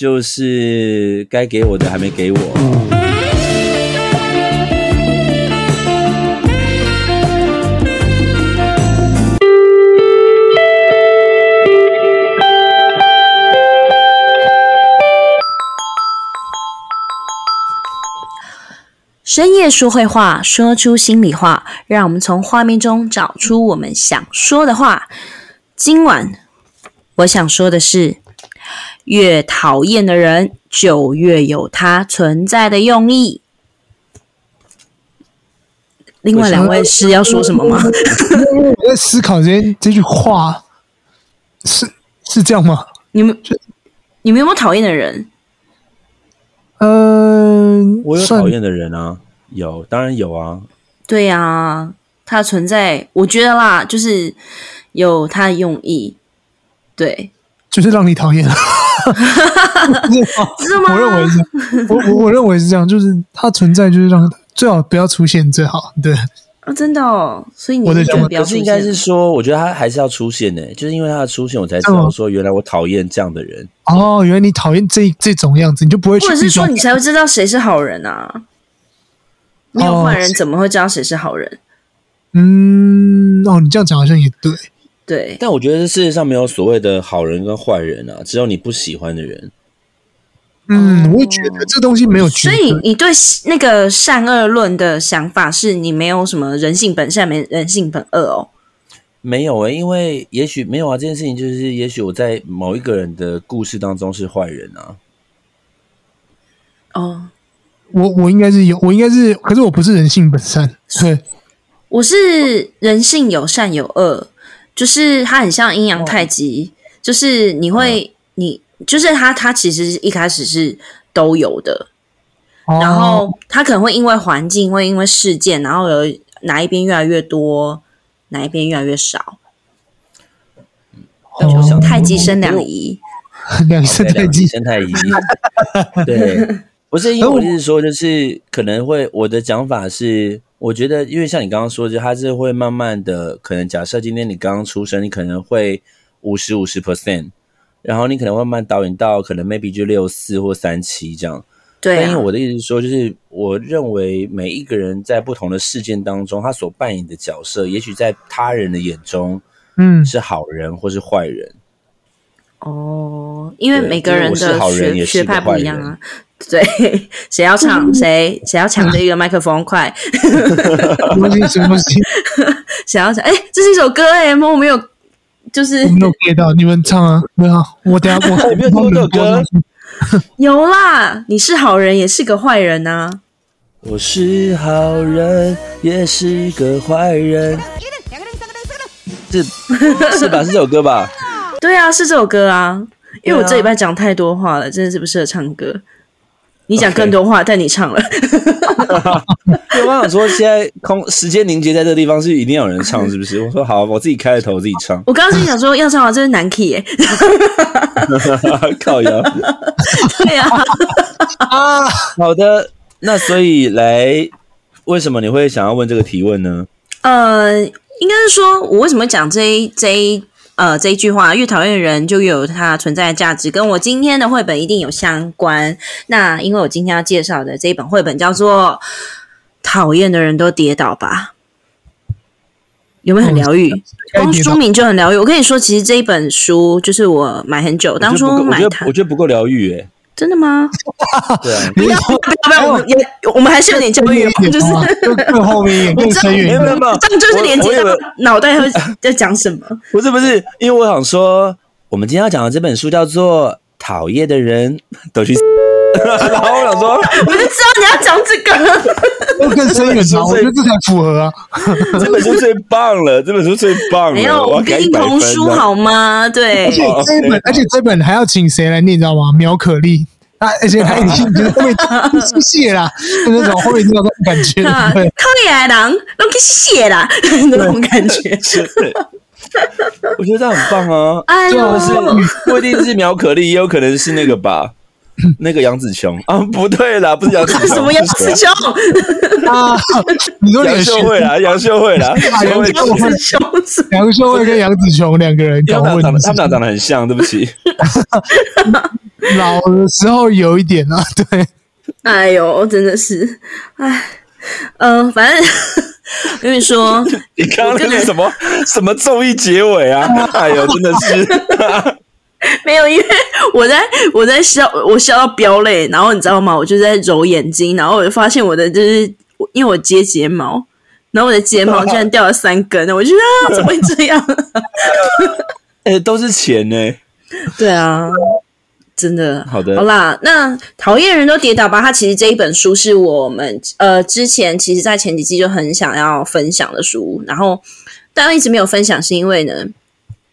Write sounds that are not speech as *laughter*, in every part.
就是该给我的还没给我。深夜说会话，说出心里话，让我们从画面中找出我们想说的话。今晚我想说的是，越讨厌的人，就越有他存在的用意。另外两位是要说什么吗？我在思考这这句话，是是这样吗？你们你们有没有讨厌的人？嗯，我有讨厌的人啊，有，当然有啊。对呀、啊，他存在，我觉得啦，就是有他的用意，对，就是让你讨厌。*laughs* 是吗？我认为是，我我我认为是这样，就是他存在，就是让最好不要出现最好，对。哦，真的哦，所以你我的想法可是应该是说，我觉得他还是要出现的，就是因为他的出现，我才知道说，原来我讨厌这样的人。哦，原来你讨厌这这种样子，你就不会去。或者是说，你才会知道谁是好人啊？没有坏人，怎么会知道谁是好人？哦嗯，哦，你这样讲好像也对。对，但我觉得世界上没有所谓的好人跟坏人啊，只有你不喜欢的人。嗯，我也觉得这东西没有。所以你对那个善恶论的想法是你没有什么人性本善，没人性本恶哦？没有诶、欸，因为也许没有啊。这件事情就是，也许我在某一个人的故事当中是坏人啊。哦，我我应该是有，我应该是，可是我不是人性本善。*laughs* 对，我是人性有善有恶，就是它很像阴阳太极，哦、就是你会、嗯、你。就是它它其实一开始是都有的，哦、然后它可能会因为环境，会因为事件，然后有哪一边越来越多，哪一边越来越少。哦、太极生两仪，两生太极。生太极。对，不是因为我是说，就是可能会我的讲法是，我觉得因为像你刚刚说的，就他是会慢慢的，可能假设今天你刚刚出生，你可能会五十五十 percent。然后你可能会慢慢导演到可能 maybe 就六四或三七这样，对、啊。但因为我的意思是说，就是我认为每一个人在不同的事件当中，他所扮演的角色，也许在他人的眼中，嗯，是好人或是坏人。哦，因为每个人的学学派不一样啊。对，*laughs* 谁要唱谁，谁要抢这个麦克风，快！什么东西？什么东西？谁要抢？哎，这是一首歌哎，我没有。就是没有 get 到，你们唱啊！没有，我等下我 *laughs* 你没有听过这首歌？*laughs* 有啦，你是好人，也是个坏人呐、啊。我是好人，也是个坏人。是是吧？是这首歌吧？对啊，是这首歌啊。因为我这礼拜讲太多话了，真的是不适合唱歌。你讲更多话.但你唱了。*laughs* 我刚想说，现在空时间凝结在这个地方，是一定要有人唱，*laughs* 是不是？我说好，我自己开了头，我自己唱。我刚刚是想说要唱完，这是男 key 耶。*laughs* 靠腰。对呀。啊，好的。那所以来，为什么你会想要问这个提问呢？呃，应该是说我为什么讲这一这一。呃，这一句话，越讨厌的人就越有它存在的价值，跟我今天的绘本一定有相关。那因为我今天要介绍的这一本绘本叫做《讨厌的人都跌倒吧》，有没有很疗愈？哦、光书名就很疗愈。我跟你说，其实这一本书就是我买很久，当初买它，我觉得不够疗愈诶。真的吗？*laughs* 对啊，不要不要不要，我们也我们还是有点教育，就是更后面更深远。没有没有，这样就是连接到脑袋会在讲什么？不是不是，因为我想说，我们今天要讲的这本书叫做《讨厌的人都去》，*laughs* 然后我想说，我就知道你要讲这个，*laughs* 更深远啊！我觉得这才符合啊，这本书最棒了，这本书最棒了，没有，我给一百分。书好吗？对，而且这本，而且这本还要请谁来念，你知道吗？苗可丽。啊！*laughs* 而且还你就是后面不写啦，就 *laughs* 那种后面那种感觉，靠你来人都去写啦，那种感觉。我觉得这很棒啊！哎呦，是不一定是苗可丽，也有可能是那个吧，*laughs* 那个杨子琼啊？不对啦，不是杨子琼，什么杨子琼啊？你说杨秀慧啦，杨秀慧啦，杨紫琼，杨秀慧跟杨子琼两个人，他们长得他们俩长得很像，对不起。*laughs* 老的时候有一点啊，*laughs* 对。哎呦，真的是，哎，嗯、呃，反正我跟你说，*laughs* 你刚刚那个什么什么综艺结尾啊？哎呦，真的是，没有，因为我在我在笑，我笑到飙泪，然后你知道吗？我就在揉眼睛，然后我就发现我的就是，因为我接睫毛，然后我的睫毛居然掉了三根，我就觉得啊，怎么会这样？哎、欸，都是钱呢、欸。对啊。真的好的，好啦，那讨厌人都跌倒吧。他其实这一本书是我们呃之前其实，在前几季就很想要分享的书，然后但一直没有分享，是因为呢，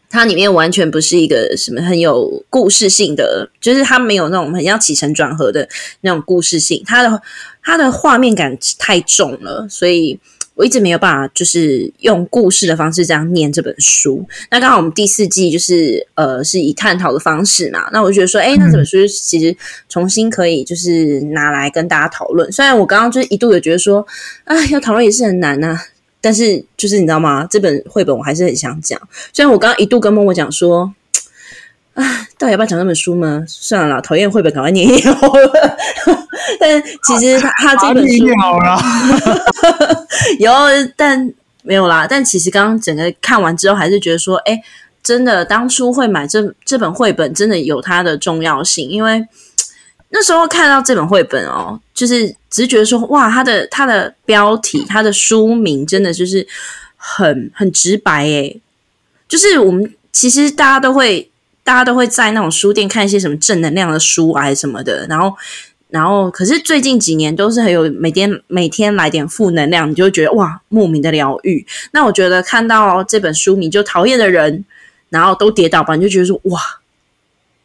它里面完全不是一个什么很有故事性的，就是它没有那种很要起承转合的那种故事性，它的它的画面感太重了，所以。我一直没有办法，就是用故事的方式这样念这本书。那刚好我们第四季就是呃是以探讨的方式嘛，那我就觉得说，哎，那这本书其实重新可以就是拿来跟大家讨论。虽然我刚刚就是一度有觉得说，啊，要讨论也是很难呐，但是就是你知道吗？这本绘本我还是很想讲。虽然我刚刚一度跟默默讲说。啊，到底要不要讲那本书吗？算了啦，讨厌绘本，赶快念一了。但其实他他这本书好了，*laughs* 有，但没有啦。但其实刚刚整个看完之后，还是觉得说，哎，真的当初会买这这本绘本，真的有它的重要性。因为那时候看到这本绘本哦，就是只是觉得说，哇，它的它的标题，它的书名，真的就是很很直白诶。就是我们其实大家都会。大家都会在那种书店看一些什么正能量的书啊，什么的。然后，然后，可是最近几年都是很有每天每天来点负能量，你就会觉得哇，莫名的疗愈。那我觉得看到这本书名就讨厌的人，然后都跌倒吧，你就觉得说哇，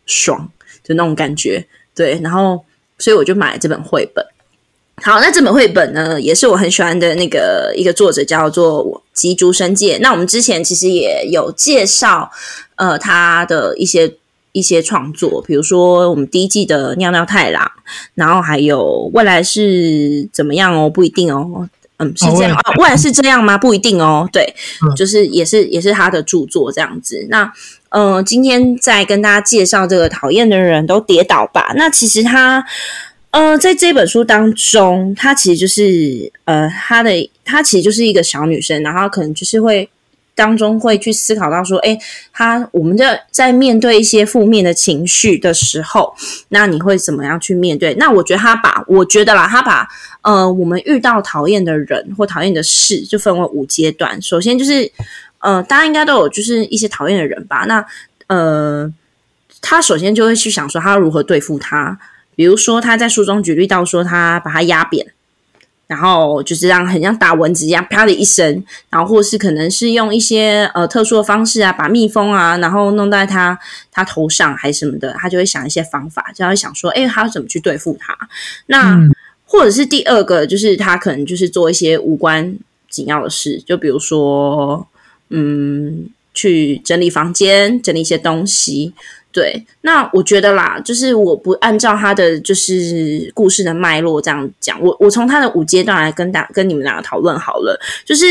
爽，就那种感觉。对，然后所以我就买了这本绘本。好，那这本绘本呢，也是我很喜欢的那个一个作者，叫做吉竹伸介。那我们之前其实也有介绍。呃，他的一些一些创作，比如说我们第一季的《尿尿太郎》，然后还有未来是怎么样哦？不一定哦，嗯，是这样啊、哦？未来是这样吗？不一定哦。对，嗯、就是也是也是他的著作这样子。那呃，今天再跟大家介绍这个讨厌的人都跌倒吧。那其实他呃，在这本书当中，她其实就是呃，她的她其实就是一个小女生，然后可能就是会。当中会去思考到说，诶，她我们在在面对一些负面的情绪的时候，那你会怎么样去面对？那我觉得她把，我觉得啦，她把呃，我们遇到讨厌的人或讨厌的事，就分为五阶段。首先就是，呃，大家应该都有就是一些讨厌的人吧？那呃，她首先就会去想说，她如何对付他。比如说，他在书中举例到说，他把他压扁。然后就是让很像打蚊子一样，啪的一声，然后或是可能是用一些呃特殊的方式啊，把蜜蜂啊，然后弄在他他头上还是什么的，他就会想一些方法，就会想说，哎，他要怎么去对付他？那、嗯、或者是第二个，就是他可能就是做一些无关紧要的事，就比如说，嗯，去整理房间，整理一些东西。对，那我觉得啦，就是我不按照他的就是故事的脉络这样讲，我我从他的五阶段来跟大跟你们两个讨论好了。就是，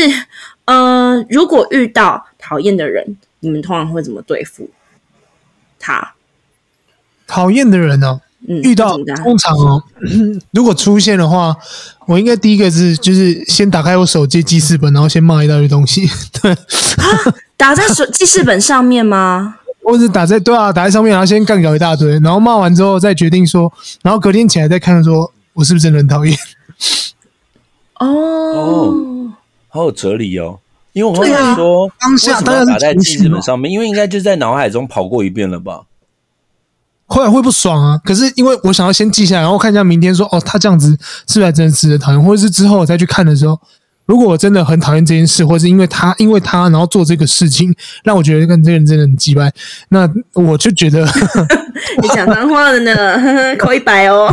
呃，如果遇到讨厌的人，你们通常会怎么对付他？讨厌的人呢、遇到通常哦，*clears throat* 如果出现的话，我应该第一个是就是先打开我手机记事本，然后先骂一大堆东西。*laughs* 对，打在手记事本上面吗？或者打在对啊，打在上面，然后先干搞一大堆，然后骂完之后再决定说，然后隔天起来再看说，我是不是真的很讨厌？哦哦，好有哲理哦。因为我会说，啊、当下当然打在记事本上面，因为应该就在脑海中跑过一遍了吧？后来会不爽啊。可是因为我想要先记下来，然后看一下明天说，哦，他这样子是不是还真的值得讨厌？或者是之后我再去看的时候。如果我真的很讨厌这件事，或是因为他，因为他，然后做这个事情，让我觉得跟这个人真的很鸡掰，那我就觉得 *laughs* *laughs* 你讲脏话了呢，*laughs* 扣一百哦。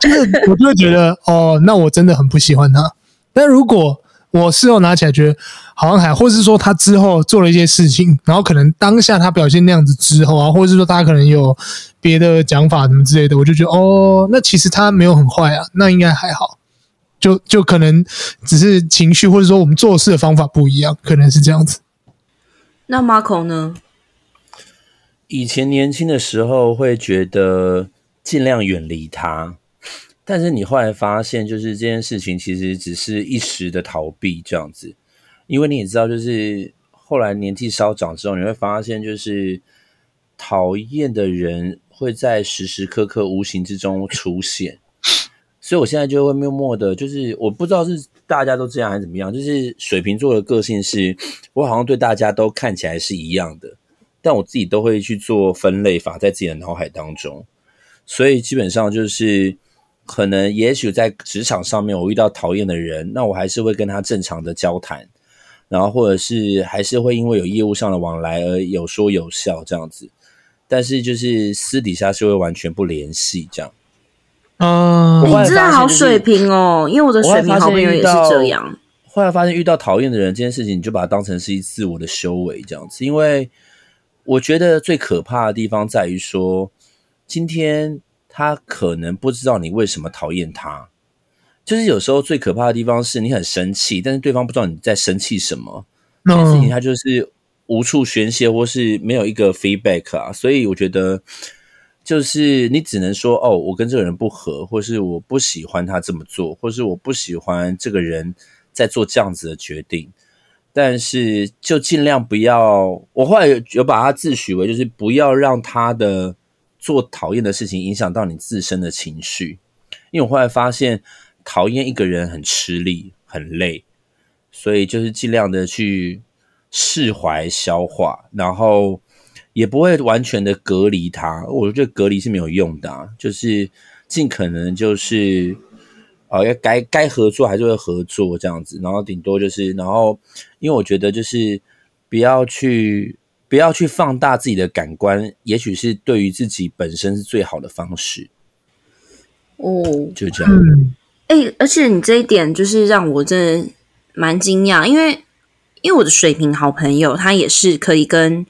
就是我就会觉得哦，那我真的很不喜欢他。但如果我事后拿起来觉得好像还，或是说他之后做了一些事情，然后可能当下他表现那样子之后啊，或者是说他可能有别的讲法什么之类的，我就觉得哦，那其实他没有很坏啊，那应该还好。就就可能只是情绪，或者说我们做事的方法不一样，可能是这样子。那 Marco 呢？以前年轻的时候会觉得尽量远离他，但是你后来发现，就是这件事情其实只是一时的逃避这样子，因为你也知道，就是后来年纪稍长之后，你会发现，就是讨厌的人会在时时刻刻无形之中出现，所以我现在就会默默的，就是我不知道是大家都这样还是怎么样，就是水瓶座的个性是，我好像对大家都看起来是一样的。但我自己都会去做分类法，在自己的脑海当中，所以基本上就是可能，也许在职场上面我遇到讨厌的人，那我还是会跟他正常的交谈，然后或者是还是会因为有业务上的往来而有说有笑这样子，但是就是私底下是会完全不联系这样。嗯，你真的好水平哦，因为我的水平好朋友也是这样。后来发现遇到讨厌的人这件事情，你就把它当成是一自我的修为这样子，因为。我觉得最可怕的地方在于说，今天他可能不知道你为什么讨厌他，就是有时候最可怕的地方是你很生气，但是对方不知道你在生气什么，这件事情他就是无处宣泄，或是没有一个 feedback 啊，所以我觉得就是你只能说哦，我跟这个人不合，或是我不喜欢他这么做，或是我不喜欢这个人在做这样子的决定。但是就尽量不要，我后来有有把它自诩为，就是不要让他的做讨厌的事情影响到你自身的情绪，因为我后来发现讨厌一个人很吃力、很累，所以就是尽量的去释怀、消化，然后也不会完全的隔离他。我觉得隔离是没有用的啊，就是尽可能就是。呃，要该该合作还是会合作这样子，然后顶多就是，然后因为我觉得就是不要去不要去放大自己的感官，也许是对于自己本身是最好的方式。哦，就这样。哎、欸，而且你这一点就是让我真的蛮惊讶，因为因为我的水瓶好朋友他也是可以跟，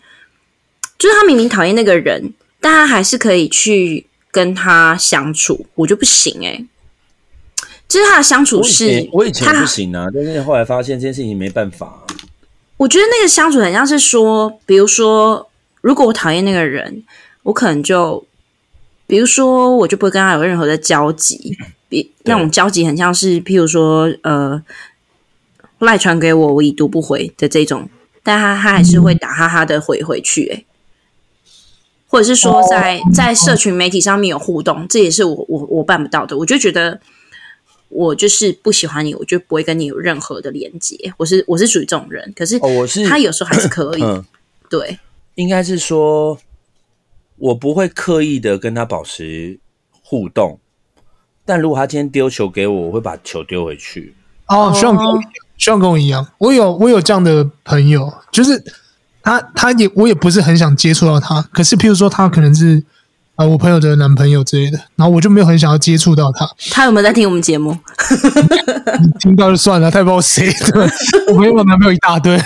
就是他明明讨厌那个人，但他还是可以去跟他相处，我就不行哎、欸。就是他的相处是，我以前不行啊，但是后来发现这件事情没办法。我觉得那个相处很像是说，比如说，如果我讨厌那个人，我可能就，比如说，我就不会跟他有任何的交集，比那种交集很像是，譬如说，呃，赖传给我，我已读不回的这种，但他他还是会打哈哈的回回去，欸，或者是说在在社群媒体上面有互动，这也是我我我办不到的，我就觉得。我就是不喜欢你，我就不会跟你有任何的连接。我是我是属于这种人，可是我是他有时候还是可以。嗯、对，应该是说，我不会刻意的跟他保持互动，但如果他今天丢球给我，我会把球丢回去。哦，希望跟我一样，我有我有这样的朋友，就是他他也我也不是很想接触到他，可是譬如说他可能是。啊，我朋友的男朋友之类的，然后我就没有很想要接触到他。他有没有在听我们节目？*laughs* 听到就算了，他也不知道谁的。我朋友的男朋友一大堆，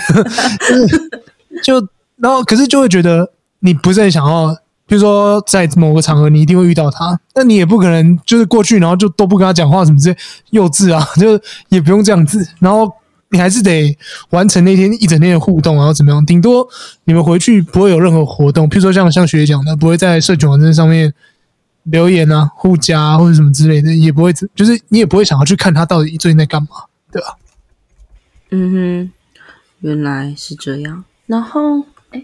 *laughs* 就然后可是就会觉得你不是很想要，比如说在某个场合你一定会遇到他，那你也不可能就是过去然后就都不跟他讲话什么之类，幼稚啊，*laughs* 就也不用这样子，然后。你还是得完成那天一整天的互动，然后怎么样？顶多你们回去不会有任何活动，譬如说像像学姐讲的，不会在社群网站上面留言啊、互加啊或者什么之类的，也不会，就是你也不会想要去看他到底最近在干嘛，对吧？嗯哼，原来是这样。然后，哎，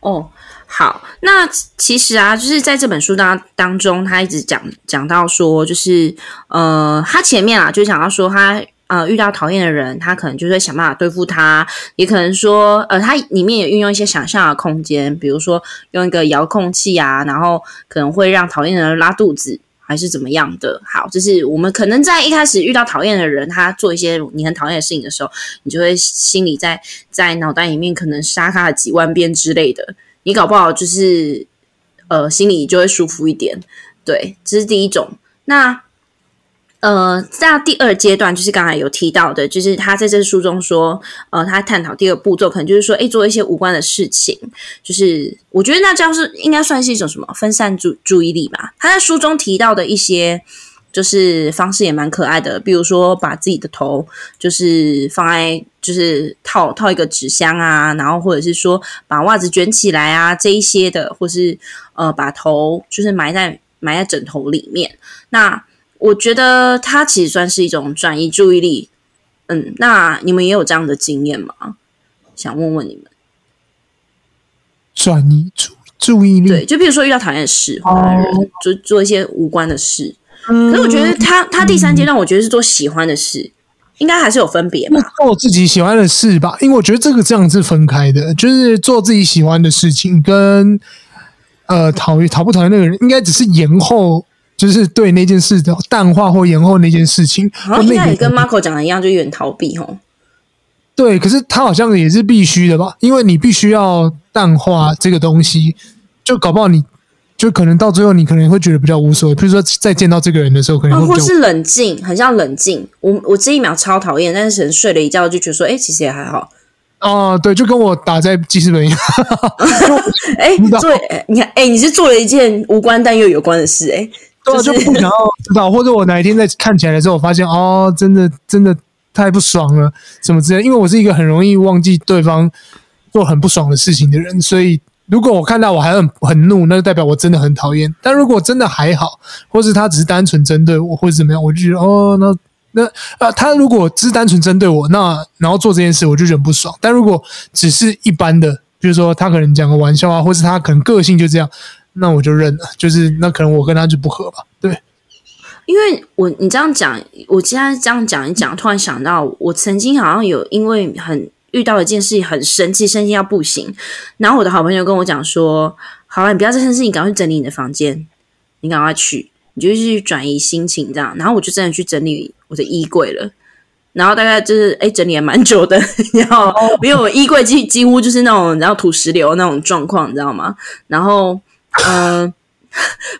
哦，好，那其实啊，就是在这本书当当中，他一直讲讲到说，就是呃，他前面啊，就讲到说他。呃，遇到讨厌的人，他可能就会想办法对付他，也可能说，呃，他里面也运用一些想象的空间，比如说用一个遥控器啊，然后可能会让讨厌的人拉肚子，还是怎么样的。好，就是我们可能在一开始遇到讨厌的人，他做一些你很讨厌的事情的时候，你就会心里在在脑袋里面可能杀他几万遍之类的，你搞不好就是呃心里就会舒服一点。对，这是第一种。那。呃，在第二阶段，就是刚才有提到的，就是他在这书中说，呃，他探讨第二步骤，可能就是说，诶，做一些无关的事情，就是我觉得那这样是应该算是一种什么分散注注意力吧。他在书中提到的一些就是方式也蛮可爱的，比如说把自己的头就是放在就就是套套一个纸箱啊，然后或者是说把袜子卷起来啊，这一些的，或是呃把头就是埋在埋在枕头里面。那我觉得它其实算是一种转移注意力。嗯，那你们也有这样的经验吗？想问问你们，转移注注意力，对，就比如说遇到讨厌的事，或者做做一些无关的事。嗯，可是我觉得他他第三阶段，我觉得是做喜欢的事。应该还是有分别吧，做自己喜欢的事吧，因为我觉得这个这样是分开的，就是做自己喜欢的事情跟呃讨厌讨不讨厌那个人，应该只是延后，就是对那件事的淡化或延后那件事情。好像应该也跟 Marco 讲的一样，就有点逃避吼。对，可是他好像也是必须的吧，因为你必须要淡化这个东西，就搞不好你。就可能到最后，你可能会觉得比较无所谓。比如说，再见到这个人的时候，可能或是冷静，很像冷静。我我这一秒超讨厌，但是人睡了一觉就觉得说，哎、欸，其实也还好。哦，对，就跟我打在记事本一样。*laughs* 哎、*laughs* 欸，做，你看，哎、欸，你是做了一件无关但又有关的事、欸，哎，对、啊，就不想要 *laughs* 知道。或者我哪一天在看起来的时候，我发现，哦，真的真的太不爽了，什么之类。因为我是一个很容易忘记对方做很不爽的事情的人，所以。如果我看到我还很很怒，那就代表我真的很讨厌。但如果真的还好，或是他只是单纯针对我，或者怎么样，我就觉得哦，那那呃，他如果只是单纯针对我，那然后做这件事，我就觉得不爽。但如果只是一般的，比如说他可能讲个玩笑啊，或是他可能个性就这样，那我就认了。就是那可能我跟他就不合吧。对，因为我你这样讲，我现在这样讲一讲，突然想到，我曾经好像有因为很。遇到一件事情很生气，生气到不行。然后我的好朋友跟我讲说：“好了，你不要再生气，你赶快去整理你的房间，你赶快去，你就去转移心情这样。”然后我就真的去整理我的衣柜了。然后大概就是哎，整理了蛮久的，*laughs* 然后因为我衣柜几几乎就是那种然后土石流那种状况，你知道吗？然后嗯。呃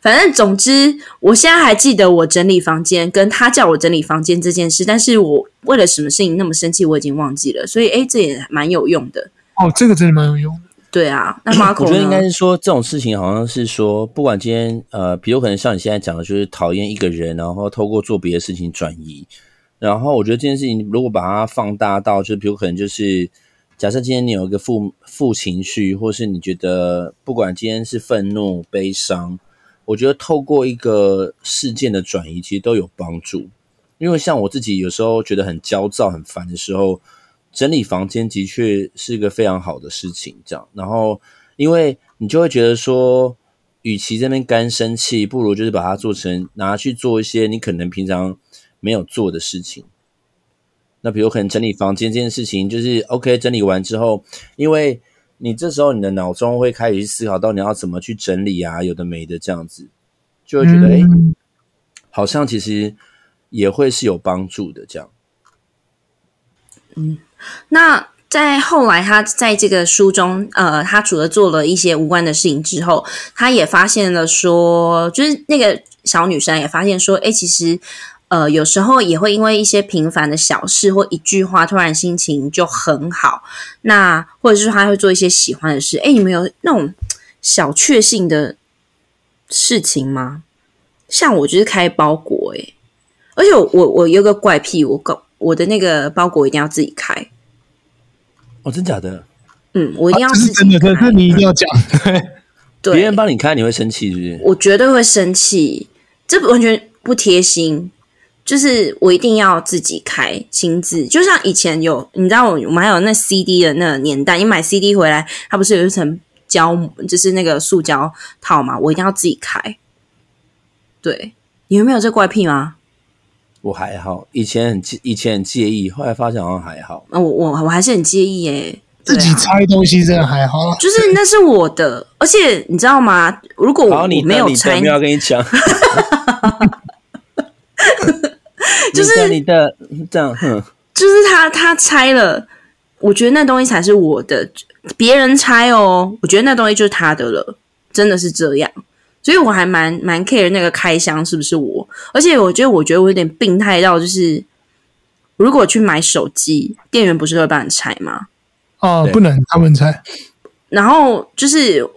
反正总之，我现在还记得我整理房间，跟他叫我整理房间这件事。但是我为了什么事情那么生气，我已经忘记了。所以，诶，这也蛮有用的。哦，这个真的蛮有用的。对啊，那 Marco 我觉得应该是说这种事情，好像是说，不管今天呃，比如可能像你现在讲的，就是讨厌一个人，然后透过做别的事情转移。然后，我觉得这件事情如果把它放大到，就比如可能就是假设今天你有一个负负情绪，或是你觉得不管今天是愤怒、悲伤。我觉得透过一个事件的转移，其实都有帮助。因为像我自己有时候觉得很焦躁、很烦的时候，整理房间的确是一个非常好的事情。这样，然后因为你就会觉得说，与其这边干生气，不如就是把它做成拿去做一些你可能平常没有做的事情。那比如可能整理房间这件事情，就是 OK，整理完之后，因为。你这时候，你的脑中会开始去思考到你要怎么去整理啊，有的没的这样子，就会觉得哎、嗯，好像其实也会是有帮助的这样。嗯，那在后来，他在这个书中，呃，他除了做了一些无关的事情之后，他也发现了说，就是那个小女生也发现说，哎，其实。呃，有时候也会因为一些平凡的小事或一句话，突然心情就很好。那或者是他会做一些喜欢的事。哎，你们有那种小确幸的事情吗？像我就是开包裹，哎，而且我我，我有个怪癖，我搞我的那个包裹一定要自己开。哦，真假的？嗯，我一定要自己开。啊、真的，可是你一定要讲。对，别人帮你开，你会生气是不是？我绝对会生气，这完全不贴心。就是我一定要自己开亲自，就像以前有，你知道我我们还有那 CD 的那个年代，你买 CD 回来，它不是有一层胶，就是那个塑胶套嘛？我一定要自己开。对，你有没有这怪癖吗？我还好，以前很介，以前很介意，后来发现好像还好。我我我还是很介意耶，自己拆东西真的还好，就是那是我的，而且你知道吗？如果我没有拆，没有跟你讲。*laughs* 就是你的这样，哼，就是他他拆了，我觉得那东西才是我的，别人拆哦，我觉得那东西就是他的了，真的是这样，所以我还蛮蛮 care 那个开箱是不是我，而且我觉得我觉得我有点病态到就是，如果去买手机，店员不是会帮你拆吗？哦，不能，他们拆。然后就是。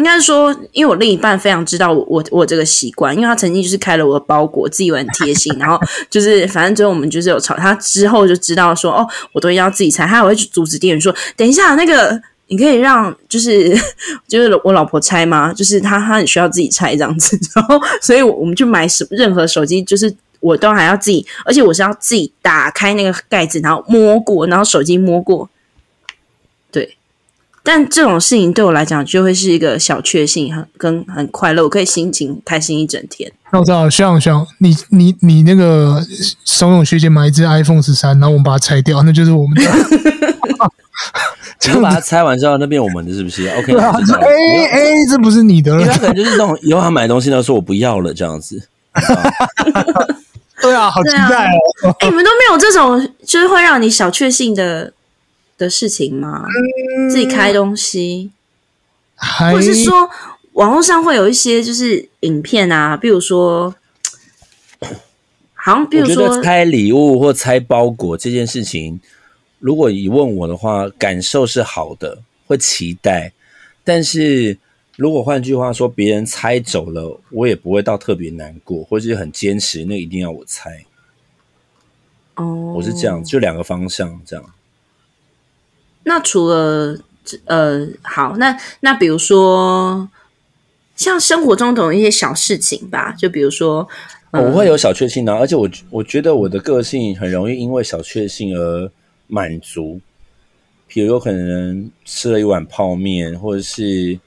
应该是说，因为我另一半非常知道我我我这个习惯，因为他曾经就是开了我的包裹，自以为很贴心，然后就是反正最后我们就是有吵，他之后就知道说哦，我都要自己拆，他还会去阻止店员说，等一下那个你可以让就是 *laughs* 就是我老婆拆吗？就是他他很需要自己拆这样子，然后所以我们就买什任何手机就是。我都还要自己，而且我是要自己打开那个盖子，然后摸过，然后手机摸过。对，但这种事情对我来讲就会是一个小确幸，很跟很快乐，我可以心情开心一整天。那我知道，像像你你你那个怂恿学姐买一支 iPhone 十三，然后我们把它拆掉，那就是我们的。只能把它拆完之后，那边我们的是不是？OK，哎哎，这不是你的了，他可能就是那种以后他买东西呢，说我不要了这样子。对啊，好期待哦！哎、啊欸，你们都没有这种就是会让你小确幸的的事情吗？嗯、自己开东西，还或者是说网络上会有一些就是影片啊，比如说，好像比如说拆礼物或拆包裹这件事情，如果你问我的话，感受是好的，会期待，但是。如果换句话说，别人猜走了，我也不会到特别难过，或者是很坚持，那一定要我猜。哦，我是这样，就两个方向这样。那除了呃，好，那那比如说，像生活中的一些小事情吧，就比如说，我会有小确幸的，而且我我觉得我的个性很容易因为小确幸而满足。比如有可能吃了一碗泡面，或者是。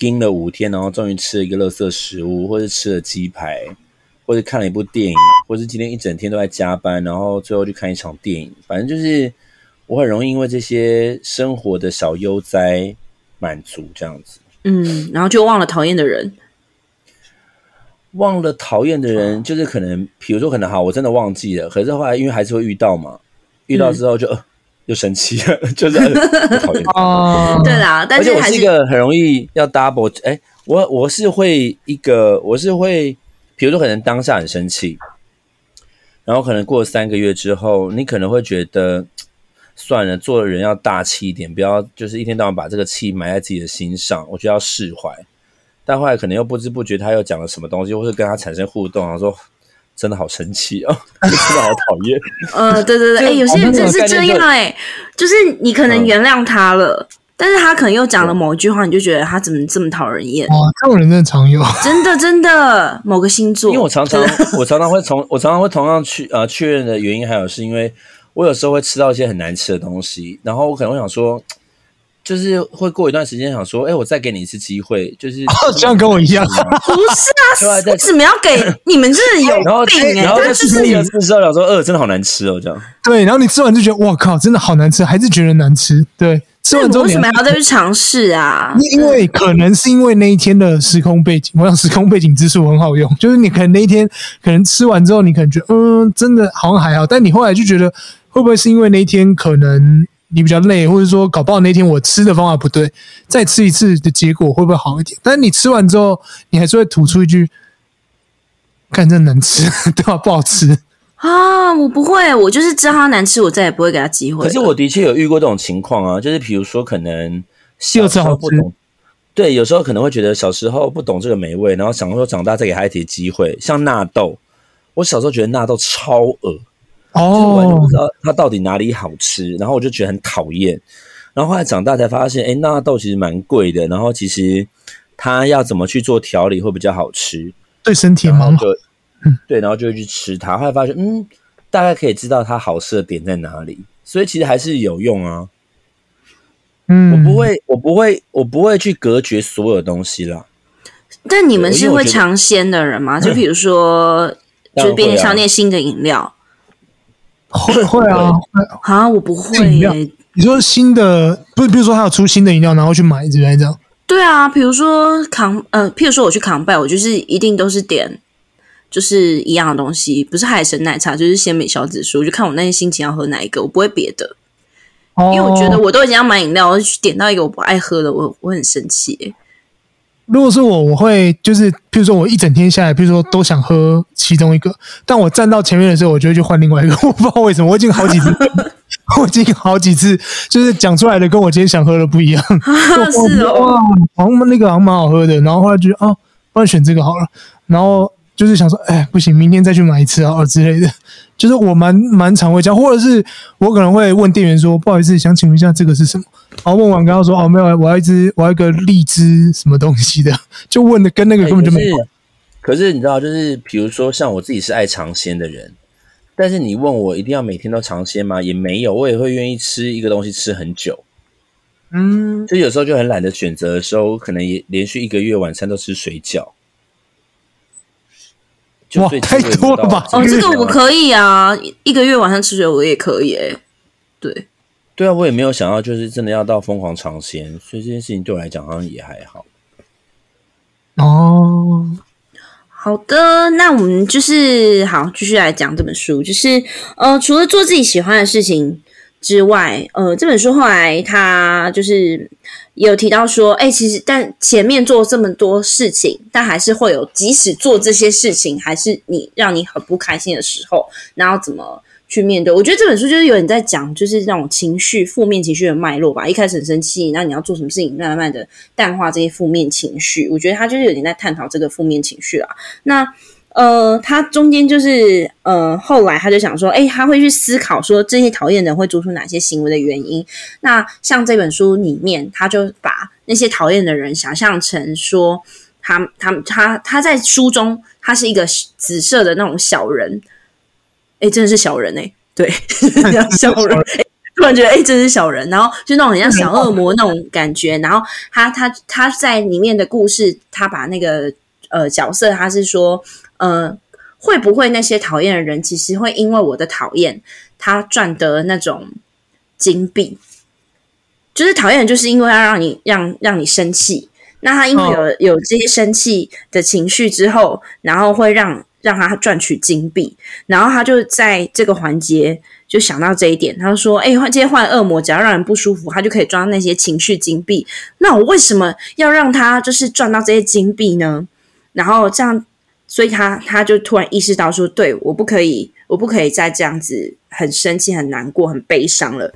盯了五天，然后终于吃了一个垃圾食物，或是吃了鸡排，或者看了一部电影，或是今天一整天都在加班，然后最后去看一场电影。反正就是我很容易因为这些生活的小悠哉满足这样子。嗯，然后就忘了讨厌的人，忘了讨厌的人，就是可能，比如说可能哈，我真的忘记了，可是后来因为还是会遇到嘛，遇到之后就。*laughs* 嗯又生气了，*laughs* 就是很讨厌。*laughs* 哦，对啦，但是而且我是一个很容易要 double。哎，我我是会一个，我是会，比如说可能当下很生气，然后可能过三个月之后，你可能会觉得算了，做人要大气一点，不要就是一天到晚把这个气埋在自己的心上。我觉得要释怀，但后来可能又不知不觉他又讲了什么东西，或是跟他产生互动，然后说。真的好生气哦，真的好讨厌。*laughs* 呃，对对对，*laughs* 哎、欸，有些人真是这样哎、欸，就是你可能原谅他了，嗯、但是他可能又讲了某一句话，你就觉得他怎么这么讨人厌？哇，这种人真的常有，*laughs* 真的真的某个星座。因为我常常我常常会从我常常会同样去呃确认的原因，还有是因为我有时候会吃到一些很难吃的东西，然后我可能会想说。就是会过一段时间想说，哎、欸，我再给你一次机会，就是这样跟我一样，不是啊，为什么要给 *laughs* 你们？真的有病、欸、然后再吃第二次之后，想说，呃，真的好难吃哦，这样。对，然后你吃完就觉得，哇靠，真的好难吃，还是觉得难吃。对，吃完之后为什么还要再去尝试啊？*laughs* 因为可能是因为那一天的时空背景，我想时空背景之术很好用，就是你可能那一天可能吃完之后，你可能觉得，嗯，真的好像还好，但你后来就觉得，会不会是因为那一天可能？你比较累，或者说搞不好那天我吃的方法不对，再吃一次的结果会不会好一点？但是你吃完之后，你还是会吐出一句：“看这难吃，*laughs* 对吧？不好吃啊！”我不会，我就是知道它难吃，我再也不会给他机会。可是我的确有遇过这种情况啊，就是比如说可能小时候不懂，对，有时候可能会觉得小时候不懂这个美味，然后想说长大再给他一点机会。像纳豆，我小时候觉得纳豆超恶。哦，完全不知道它到底哪里好吃，然后我就觉得很讨厌。然后后来长大才发现，哎，纳豆其实蛮贵的，然后其实它要怎么去做调理会比较好吃，对身体蛮好。对，然后就会去吃它。后来发现，嗯，大概可以知道它好吃的点在哪里，所以其实还是有用啊。嗯，我不会，我不会，我不会去隔绝所有东西啦。但你们是会尝鲜的人吗？就比如说，*laughs* 就是便利商店新的饮料。会会啊，啊，我不会、欸。你说新的，不是，比如说他有出新的饮料，然后去买之类这样。对啊，比如说扛，呃，譬如说我去扛拜，我就是一定都是点，就是一样的东西，不是海神奶茶，就是鲜美小紫苏，我就看我那天心情要喝哪一个，我不会别的。哦。因为我觉得我都已经要买饮料，我去点到一个我不爱喝的，我我很生气、欸。如果是我，我会就是，譬如说我一整天下来，譬如说都想喝其中一个，但我站到前面的时候，我就会去换另外一个。*laughs* 我不知道为什么，我已经好几次，*laughs* 我已经好几次就是讲出来的跟我今天想喝的不一样。*laughs* 是哦，好像那个好像蛮好喝的，然后后来觉得啊，不然选这个好了，然后。就是想说，哎，不行，明天再去买一次啊，之类的。*laughs* 就是我蛮蛮常会这样，或者是我可能会问店员说，不好意思，想请问一下这个是什么？然后问完，刚刚说，哦，没有，我要一只，我要一个荔枝什么东西的，*laughs* 就问的跟那个根本就没关系。可是你知道，就是比如说，像我自己是爱尝鲜的人，但是你问我一定要每天都尝鲜吗？也没有，我也会愿意吃一个东西吃很久。嗯，就有时候就很懒得选择的时候，可能也连续一个月晚餐都吃水饺。哇，太多了吧？哦，这个我可以啊，一个月晚上吃水我也可以诶。对，对啊，我也没有想到，就是真的要到疯狂尝鲜，所以这件事情对我来讲好像也还好。哦，好的，那我们就是好，继续来讲这本书，就是呃，除了做自己喜欢的事情之外，呃，这本书后来他就是。有提到说，哎、其实但前面做这么多事情，但还是会有，即使做这些事情，还是你让你很不开心的时候，然后怎么去面对？我觉得这本书就是有点在讲，就是那种情绪、负面情绪的脉络吧。一开始很生气，那你要做什么事情，慢慢的淡化这些负面情绪。我觉得他就是有点在探讨这个负面情绪啦。那。呃，他中间就是呃，后来他就想说，哎，他会去思考说这些讨厌的人会做出哪些行为的原因。那像这本书里面，他就把那些讨厌的人想象成说，他他他他在书中，他是一个紫色的那种小人，哎，真的是小人哎、欸，对，*laughs* 小人，哎，突然觉得哎，真是小人，然后就那种很像小恶魔那种感觉。然后他他他在里面的故事，他把那个呃角色，他是说。呃，会不会那些讨厌的人，其实会因为我的讨厌，他赚得那种金币？就是讨厌，就是因为要让你让让你生气。那他因为有有这些生气的情绪之后，然后会让让他赚取金币。然后他就在这个环节就想到这一点，他就说：“哎，这些坏恶魔只要让人不舒服，他就可以赚那些情绪金币。那我为什么要让他就是赚到这些金币呢？然后这样。”所以他他就突然意识到说，对，我不可以，我不可以再这样子很生气、很难过、很悲伤了。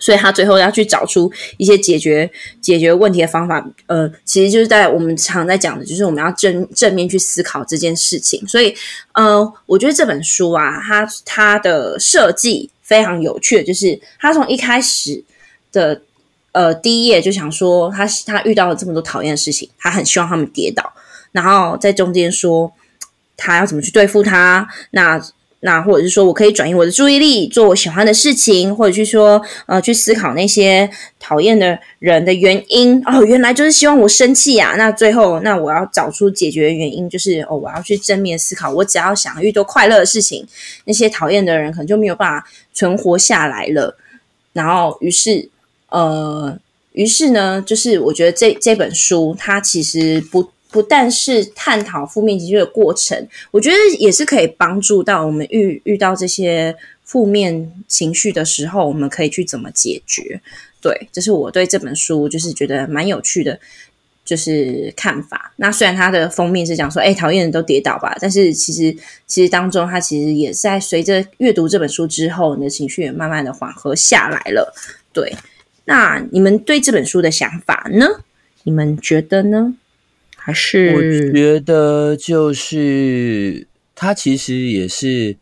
所以他最后要去找出一些解决解决问题的方法。呃，其实就是在我们常在讲的，就是我们要正正面去思考这件事情。所以，呃，我觉得这本书啊，它它的设计非常有趣，就是他从一开始的呃第一页就想说他，他他遇到了这么多讨厌的事情，他很希望他们跌倒。然后在中间说他要怎么去对付他，那那或者是说我可以转移我的注意力，做我喜欢的事情，或者去说呃去思考那些讨厌的人的原因哦，原来就是希望我生气呀、啊。那最后那我要找出解决原因，就是哦我要去正面思考，我只要想遇到快乐的事情，那些讨厌的人可能就没有办法存活下来了。然后于是呃于是呢，就是我觉得这这本书它其实不。不但是探讨负面情绪的过程，我觉得也是可以帮助到我们遇遇到这些负面情绪的时候，我们可以去怎么解决。对，这是我对这本书就是觉得蛮有趣的，就是看法。那虽然它的封面是讲说，哎，讨厌人都跌倒吧，但是其实其实当中，它其实也在随着阅读这本书之后，你的情绪也慢慢的缓和下来了。对，那你们对这本书的想法呢？你们觉得呢？还是我觉得，就是他其实也是，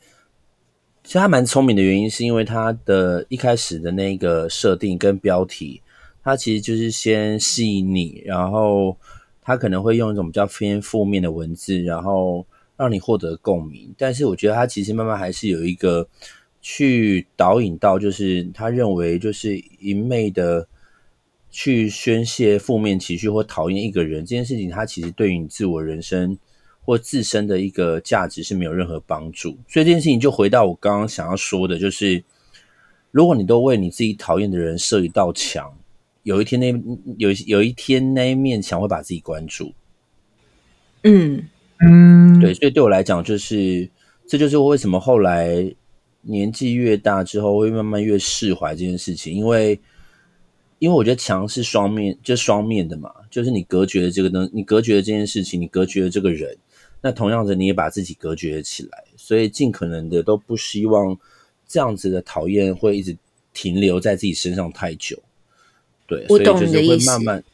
其实他蛮聪明的原因，是因为他的一开始的那个设定跟标题，他其实就是先吸引你，然后他可能会用一种比较偏负面的文字，然后让你获得共鸣。但是我觉得他其实慢慢还是有一个去导引到，就是他认为就是一昧的。去宣泄负面情绪或讨厌一个人这件事情，它其实对于你自我人生或自身的一个价值是没有任何帮助。所以这件事情就回到我刚刚想要说的，就是如果你都为你自己讨厌的人设一道墙，有一天那有有一天那一面墙会把自己关住。嗯嗯，对，所以对我来讲，就是这就是为什么后来年纪越大之后会慢慢越释怀这件事情，因为。因为我觉得墙是双面，就双面的嘛，就是你隔绝了这个东，你隔绝了这件事情，你隔绝了这个人，那同样的你也把自己隔绝了起来，所以尽可能的都不希望这样子的讨厌会一直停留在自己身上太久。对，所以就是会慢慢。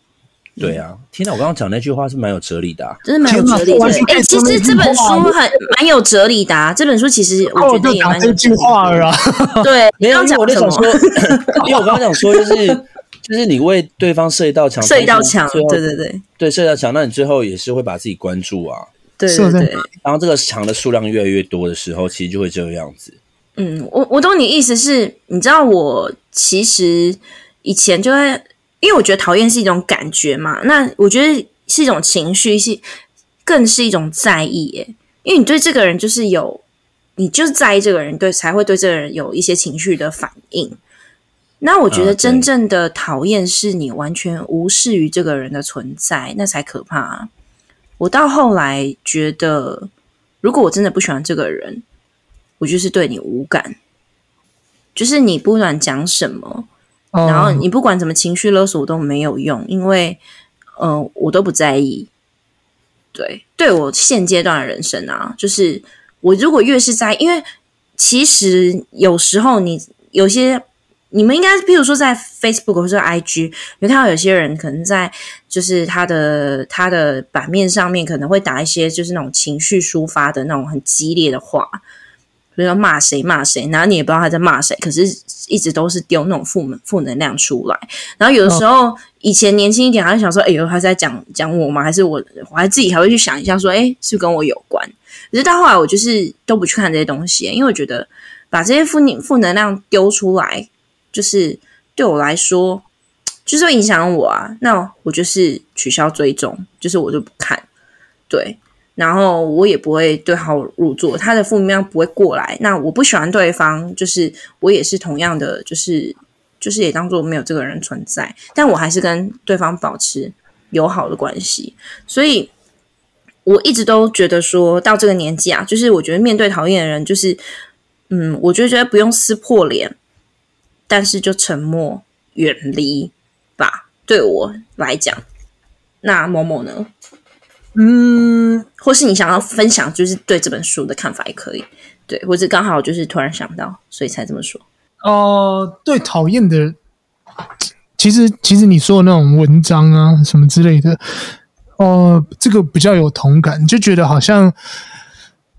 对啊，天哪！我刚刚讲那句话是蛮有哲理的，啊，真的蛮有哲理的。哎、欸，其实这本书很蛮有哲理的，啊。这本书其实我觉得也蛮有哲理的。这句话了啊，*laughs* 对，没有讲，我就想说，*coughs* 因为我刚刚讲说，就是就是你为对方设一道墙，设一道墙，对对对，对设一道墙，那你最后也是会把自己关住啊。对对对。当这个墙的数量越来越多的时候，其实就会这个样子。嗯，我我懂你意思是，你知道我其实以前就会。因为我觉得讨厌是一种感觉嘛，那我觉得是一种情绪，是更是一种在意耶。因为你对这个人就是有，你就是在意这个人，对，才会对这个人有一些情绪的反应。那我觉得真正的讨厌是你完全无视于这个人的存在，那才可怕。我到后来觉得，如果我真的不喜欢这个人，我就是对你无感，就是你不管讲什么。然后你不管怎么情绪勒索都没有用，因为，呃，我都不在意。对，对我现阶段的人生啊，就是我如果越是在，因为其实有时候你有些你们应该，譬如说在 Facebook 或者 IG，你看到有些人可能在就是他的他的版面上面可能会打一些就是那种情绪抒发的那种很激烈的话。比如说骂谁骂谁，然后你也不知道他在骂谁，可是一直都是丢那种负能负能量出来。然后有的时候、哦、以前年轻一点，还会想说：“哎呦，他在讲讲我吗？还是我？我还自己还会去想一下，说：哎，是不是跟我有关？”可是到后来，我就是都不去看这些东西，因为我觉得把这些负能负能量丢出来，就是对我来说，就是会影响我啊。那我就是取消追踪，就是我就不看，对。然后我也不会对号入座，他的负面量不会过来。那我不喜欢对方，就是我也是同样的，就是就是也当做没有这个人存在，但我还是跟对方保持友好的关系。所以我一直都觉得说到这个年纪啊，就是我觉得面对讨厌的人，就是嗯，我就觉得不用撕破脸，但是就沉默远离吧。对我来讲，那某某呢？嗯，或是你想要分享，就是对这本书的看法也可以，对，或者刚好就是突然想到，所以才这么说。哦、呃，对，讨厌的，其实其实你说的那种文章啊，什么之类的，哦、呃，这个比较有同感，就觉得好像，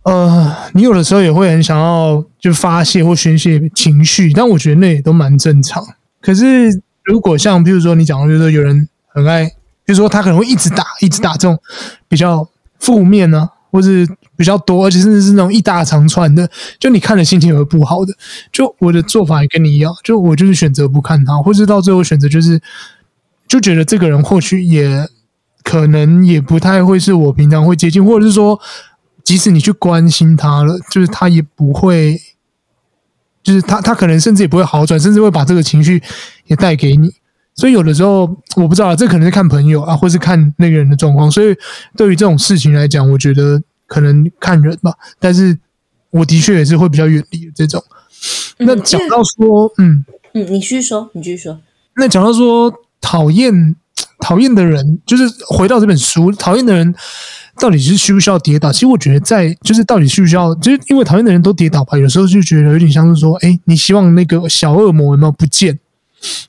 呃，你有的时候也会很想要就发泄或宣泄情绪，但我觉得那也都蛮正常。可是如果像比如说你讲，就是说有人很爱。比如说，他可能会一直打，一直打这种比较负面呢、啊，或是比较多，而且甚至是那种一大长串的，就你看了心情也会不好的。就我的做法也跟你一样，就我就是选择不看他，或是到最后选择就是就觉得这个人或许也可能也不太会是我平常会接近，或者是说，即使你去关心他了，就是他也不会，就是他他可能甚至也不会好转，甚至会把这个情绪也带给你。所以有的时候我不知道，这可能是看朋友啊，或是看那个人的状况。所以对于这种事情来讲，我觉得可能看人吧。但是我的确也是会比较远离这种。那讲到说，嗯嗯，你继续说，你继续说。那讲到说讨厌讨厌的人，就是回到这本书，讨厌的人到底是需不需要跌倒？其实我觉得在就是到底需不需要，就是因为讨厌的人都跌倒吧。有时候就觉得有点像是说，哎，你希望那个小恶魔有没有不见？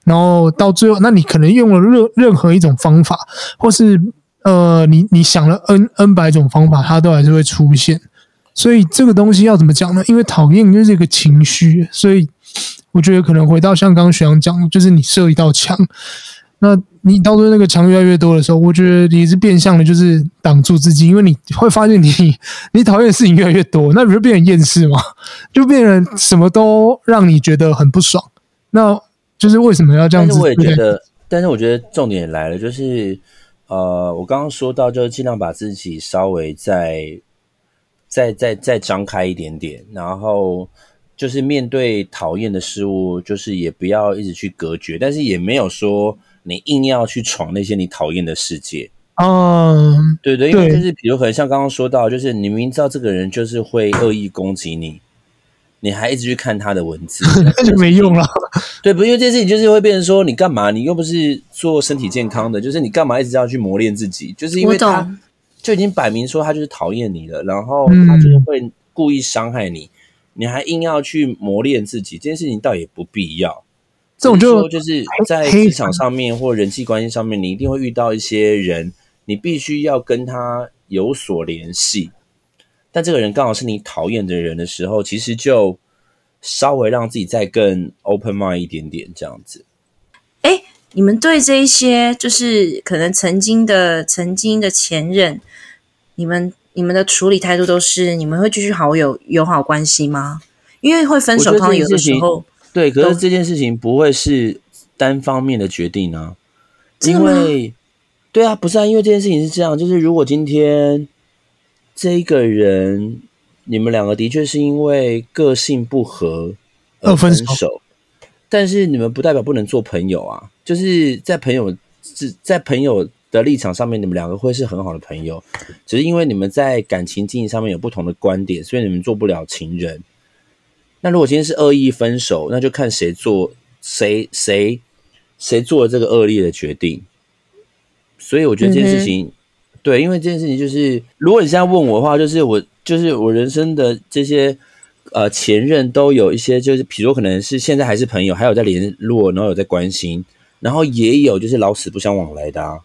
然后到最后，那你可能用了任任何一种方法，或是呃，你你想了 n n 百种方法，它都还是会出现。所以这个东西要怎么讲呢？因为讨厌就是一个情绪，所以我觉得可能回到像刚刚学长讲，就是你设一道墙，那你到最后那个墙越来越多的时候，我觉得你是变相的，就是挡住自己，因为你会发现你你讨厌的事情越来越多，那不是变成厌世吗？*laughs* 就变成什么都让你觉得很不爽。那就是为什么要这样子？但是我也觉得，但是我觉得重点来了，就是呃，我刚刚说到，就是尽量把自己稍微再、再、再、再张开一点点，然后就是面对讨厌的事物，就是也不要一直去隔绝，但是也没有说你硬要去闯那些你讨厌的世界。嗯，对对，因为就是比如可能像刚刚说到，就是你明知道这个人就是会恶意攻击你。你还一直去看他的文字，*laughs* 那就没用了。对，不，因为这件事情就是会变成说，你干嘛？你又不是做身体健康的，就是你干嘛一直要去磨练自己？就是因为他就已经摆明说他就是讨厌你了，然后他就是会故意伤害你，你还硬要去磨练自己，这件事情倒也不必要。这种就就是在职场上面或人际关系上面，你一定会遇到一些人，你必须要跟他有所联系。但这个人刚好是你讨厌的人的时候，其实就稍微让自己再更 open mind 一点点，这样子。哎，你们对这一些就是可能曾经的、曾经的前任，你们你们的处理态度都是你们会继续好友友好关系吗？因为会分手，通常有的时候对，可是这件事情不会是单方面的决定啊，因为对啊，不是啊，因为这件事情是这样，就是如果今天。这一个人，你们两个的确是因为个性不合而分手，分手，但是你们不代表不能做朋友啊。就是在朋友是在朋友的立场上面，你们两个会是很好的朋友，只是因为你们在感情经营上面有不同的观点，所以你们做不了情人。那如果今天是恶意分手，那就看谁做谁谁谁做了这个恶劣的决定。所以我觉得这件事情。嗯对，因为这件事情就是，如果你现在问我的话，就是我就是我人生的这些呃前任都有一些，就是比如可能是现在还是朋友，还有在联络，然后有在关心，然后也有就是老死不相往来的啊，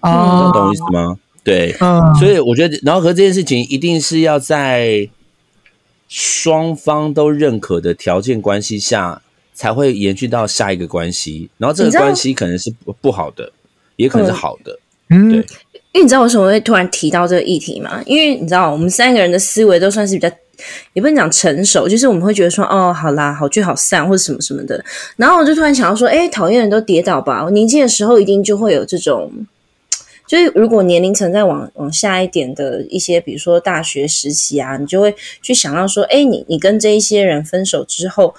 啊，懂我意思吗？对，啊，所以我觉得，然后和这件事情一定是要在双方都认可的条件关系下，才会延续到下一个关系，然后这个关系可能是不不好的，也可能是好的。嗯，对，因为你知道为什么会突然提到这个议题吗？因为你知道，我们三个人的思维都算是比较，也不能讲成熟，就是我们会觉得说，哦，好啦，好聚好散，或者什么什么的。然后我就突然想到说，哎，讨厌人都跌倒吧。我年轻的时候一定就会有这种，就是如果年龄层再往往下一点的一些，比如说大学时期啊，你就会去想到说，哎，你你跟这一些人分手之后，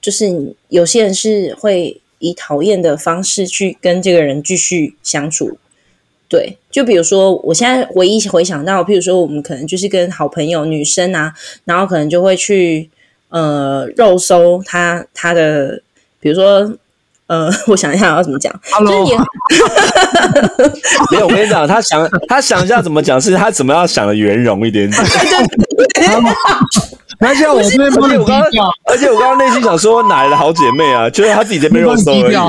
就是有些人是会以讨厌的方式去跟这个人继续相处。对，就比如说，我现在唯一回想到，譬如说，我们可能就是跟好朋友女生啊，然后可能就会去呃肉搜他他的，比如说呃，*laughs* 我想一下要怎么讲，Hello，就也没有，我跟你讲，他想他想一下怎么讲，是他怎么样想的圆融一点点。*laughs* 而且我这边帮你低调，而且我刚刚内心想说，哪来的好姐妹啊？就是她自己在被肉搜而已、啊。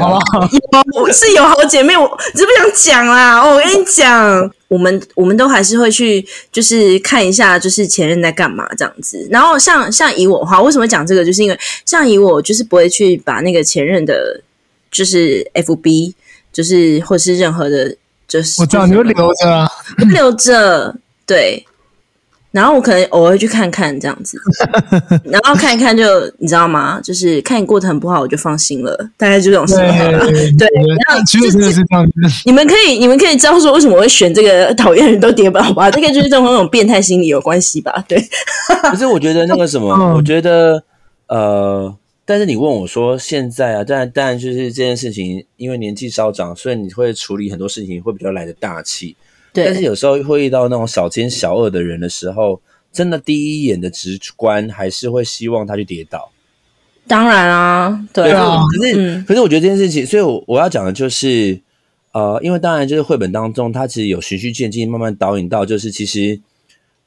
有是有好姐妹，我只不想讲啦。哦，我跟你讲，我们我们都还是会去，就是看一下，就是前任在干嘛这样子。然后像像以我的话，为什么讲这个？就是因为像以我，就是不会去把那个前任的，就是 FB，就是或是任何的，就是我知道你会留着啊，留着对。然后我可能偶尔去看看这样子，*laughs* 然后看一看就你知道吗？就是看你过得很不好，我就放心了，大概就这种心态吧。对，然后其实真的是这样子。你们可以，你们可以知道说为什么我会选这个讨厌人都跌倒吧？这个就是跟那种变态心理有关系吧？对。可是我觉得那个什么，*laughs* 我觉得呃，但是你问我说现在啊，但但就是这件事情，因为年纪稍长，所以你会处理很多事情会比较来的大气。对，但是有时候会遇到那种小奸小恶的人的时候，真的第一眼的直观还是会希望他去跌倒。当然啊，对啊。可是，嗯、可是我觉得这件事情，所以我我要讲的就是，呃，因为当然就是绘本当中，它其实有循序渐进，慢慢导引到，就是其实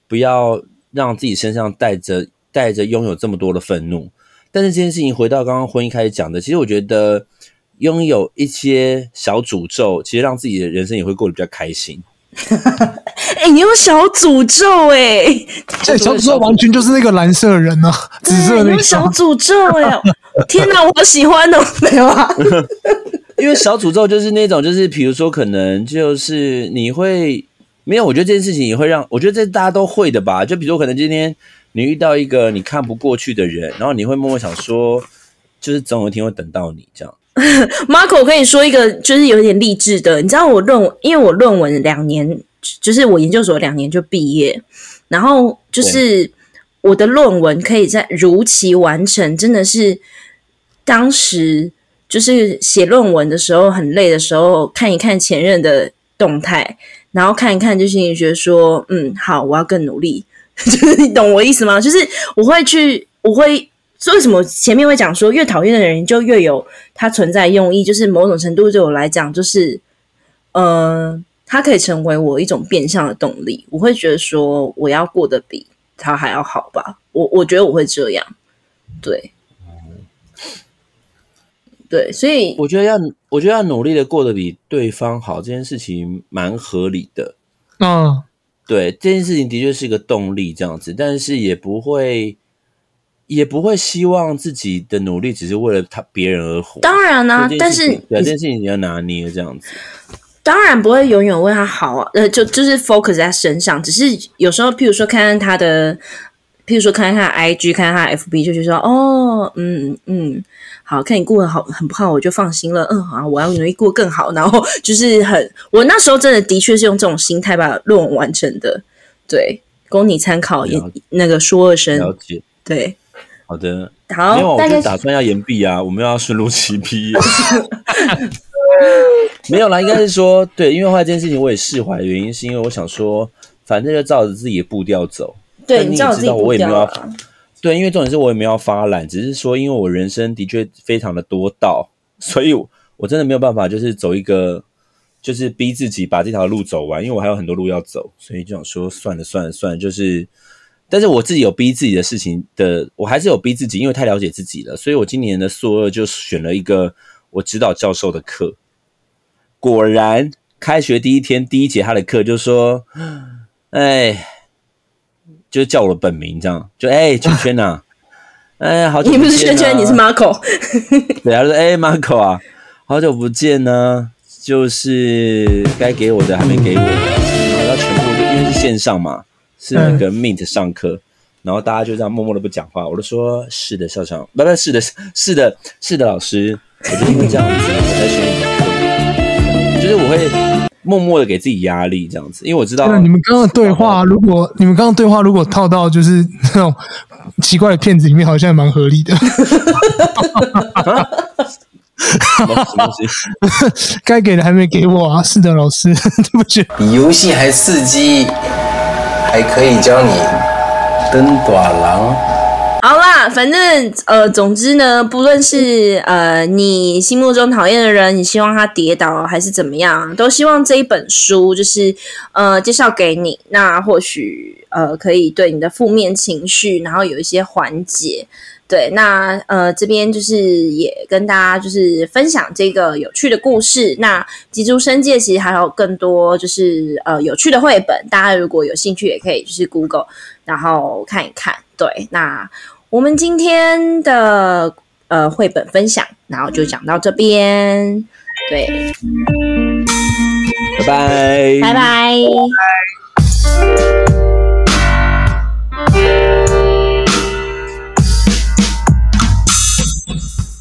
不要让自己身上带着带着拥有这么多的愤怒。但是这件事情回到刚刚婚姻开始讲的，其实我觉得拥有一些小诅咒，其实让自己的人生也会过得比较开心。*laughs* 哎、欸，你有小诅咒哎、欸！这小诅咒完全就是那个蓝色人呢、啊，紫色的那个小诅咒哎、欸！天哪，我好喜欢哦！*laughs* 没有啊，*laughs* 因为小诅咒就是那种，就是比如说，可能就是你会没有。我觉得这件事情也会让我觉得这大家都会的吧。就比如说，可能今天你遇到一个你看不过去的人，然后你会默默想说，就是总有一天会等到你这样。*laughs* Marco，我跟你说一个，就是有点励志的。你知道我论文，因为我论文两年，就是我研究所两年就毕业，然后就是我的论文可以在如期完成，真的是当时就是写论文的时候很累的时候，看一看前任的动态，然后看一看，就心里觉得说，嗯，好，我要更努力。*laughs* 就是你懂我意思吗？就是我会去，我会为什么前面会讲说越讨厌的人就越有他存在用意，就是某种程度对我来讲，就是嗯。呃它可以成为我一种变相的动力，我会觉得说我要过得比他还要好吧，我我觉得我会这样，对，对，所以我觉得要我觉得要努力的过得比对方好这件事情蛮合理的，嗯，对，这件事情的确是一个动力这样子，但是也不会也不会希望自己的努力只是为了他别人而活，当然啦、啊，但是对这件事情你要拿捏这样子。当然不会永远为他好啊，呃，就就是 focus 在身上，只是有时候，譬如说看看他的，譬如说看看他的 IG，看看他的 FB，就觉得说，哦，嗯嗯，好看你过得好很不好，我就放心了，嗯，好，我要努力过更好，然后 *laughs* 就是很，我那时候真的的确是用这种心态把论文完成的，对，供你参考，也那个说二声，了解，对，好的，好，因为我就打算要延毕啊，我们要顺路起毕业。*laughs* 没有啦，应该是说对，因为后来这件事情我也释怀的原因，是因为我想说，反正就照着自己的步调走。对，你也知道我也没有要，对，因为重点是我也没有要发懒，只是说，因为我人生的确非常的多道，所以我真的没有办法，就是走一个，就是逼自己把这条路走完，因为我还有很多路要走，所以就想说，算了算了算了，就是，但是我自己有逼自己的事情的，我还是有逼自己，因为太了解自己了，所以我今年的硕二就选了一个我指导教授的课。果然，开学第一天第一节他的课就说：“哎，就是叫我的本名，这样就哎，圈圈呐，*laughs* 哎，好久不见。你不是圈圈，你是 Marco。*laughs* 对，他说：哎，Marco 啊，好久不见呢，就是该给我的还没给我，然后要全部因为是线上嘛，是那个 Meet 上课，然后大家就这样默默的不讲话。我就说：是的，校长，不不，是的，是的，是的，老师，我就因为这样子，我才学你的。”就是我会默默的给自己压力，这样子，因为我知道你们刚刚的对话，如果你们刚刚对话如果套到就是那种奇怪的片子里面，好像也蛮合理的。*laughs* 该给的还没给我啊！是的，老师，*laughs* 对不起。比游戏还刺激，还可以教你登短廊。好啦，反正呃，总之呢，不论是呃你心目中讨厌的人，你希望他跌倒还是怎么样，都希望这一本书就是呃介绍给你，那或许呃可以对你的负面情绪，然后有一些缓解。对那呃这边就是也跟大家就是分享这个有趣的故事。那吉竹生界其实还有更多就是呃有趣的绘本大家如果有兴趣也可以就是 google 然后看一看。对那我们今天的呃绘本分享然后就讲到这边。对。拜拜。拜拜。